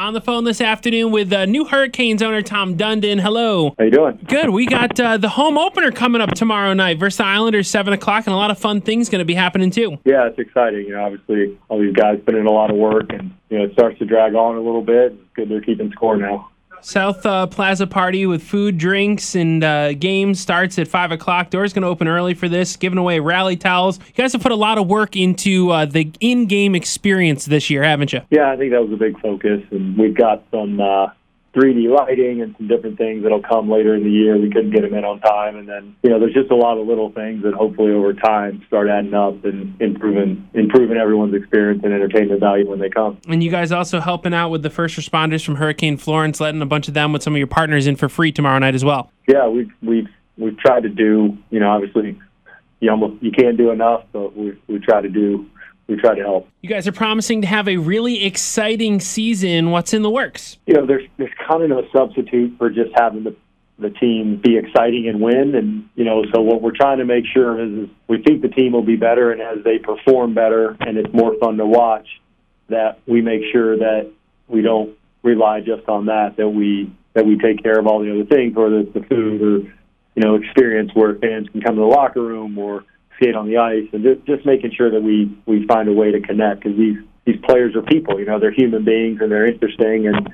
On the phone this afternoon with uh, new Hurricanes owner Tom Dundon. Hello. How you doing? Good. We got uh, the home opener coming up tomorrow night versus the Islanders, seven o'clock, and a lot of fun things going to be happening too. Yeah, it's exciting. You know, obviously all these guys put in a lot of work, and you know it starts to drag on a little bit. It's good they're keeping score now. South uh, Plaza party with food, drinks, and uh, games starts at 5 o'clock. Doors going to open early for this, giving away rally towels. You guys have put a lot of work into uh, the in game experience this year, haven't you? Yeah, I think that was a big focus, and we've got some uh, 3D lighting and some different things that'll come later in the year. We couldn't get them in on time, and then you know there's just a lot of little things that hopefully over time start adding up and improving improving everyone's experience and entertainment value when they come. And you guys also helping out with the first responders from Hurricane Florence, letting a bunch of them with some of your partners in for free tomorrow night as well. Yeah, we've we've we've tried to do you know obviously you almost you can't do enough, but we we try to do we try to help. You guys are promising to have a really exciting season. What's in the works? You know, there's there's kind of no substitute for just having the the team be exciting and win. And you know, so what we're trying to make sure is, is we think the team will be better, and as they perform better, and it's more fun to watch, that we make sure that we don't rely just on that. That we that we take care of all the other things, whether it's the food or you know experience where fans can come to the locker room or skate on the ice, and just, just making sure that we we find a way to connect because these these players are people. You know, they're human beings and they're interesting, and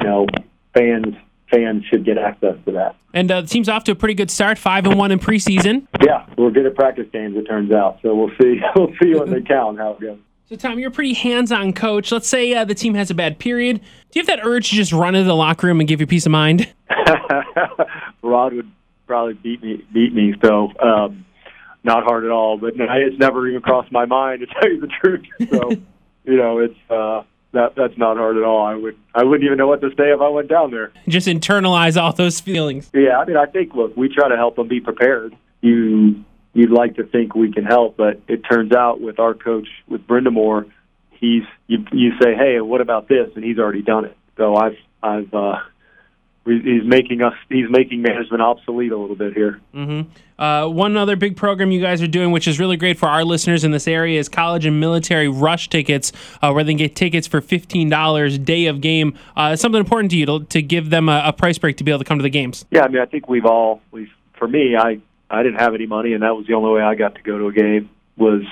you know, fans fans should get access to that. And uh, the team's off to a pretty good start, five and one in preseason. Yeah, we're good at practice games. It turns out, so we'll see. We'll see when they count how it goes. So, Tom, you're a pretty hands-on coach. Let's say uh, the team has a bad period. Do you have that urge to just run into the locker room and give you peace of mind? Rod would probably beat me. Beat me. So. Um, not hard at all. But no, it's never even crossed my mind to tell you the truth. So, you know, it's uh, that that's not hard at all. I would I wouldn't even know what to say if I went down there. Just internalize all those feelings. Yeah, I mean, I think look, we try to help them be prepared. You you'd like to think we can help, but it turns out with our coach with Brind'Amour, he's you you say, hey, what about this, and he's already done it. So I've I've uh, he's making us he's making management obsolete a little bit here. Mm-hmm. Uh, one other big program you guys are doing, which is really great for our listeners in this area, is college and military rush tickets, uh, where they can get tickets for fifteen dollars day of game. Uh, it's something important to you to, to give them a, a, price break to be able to come to the games. Yeah, I mean, I think we've all we for me, I I didn't have any money, and that was the only way I got to go to a game was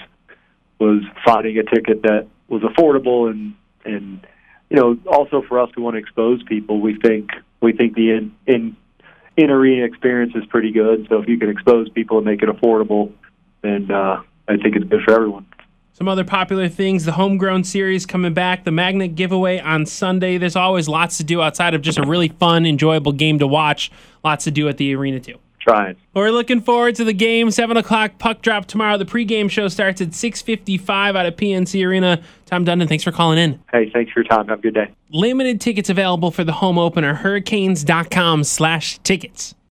was finding a ticket that was affordable and and you know also for us we want to expose people. We think we think the in, in in arena experience is pretty good. So if you can expose people and make it affordable, then uh, I think it's good for everyone. Some other popular things the homegrown series coming back, the magnet giveaway on Sunday. There's always lots to do outside of just a really fun, enjoyable game to watch. Lots to do at the arena, too trying. We're looking forward to the game. Seven o'clock puck drop tomorrow. The pregame show starts at six fifty-five out of PNC Arena. Tom Dundon, thanks for calling in. Hey, thanks for your time. Have a good day. Limited tickets available for the home opener. Hurricanes.com/slash tickets.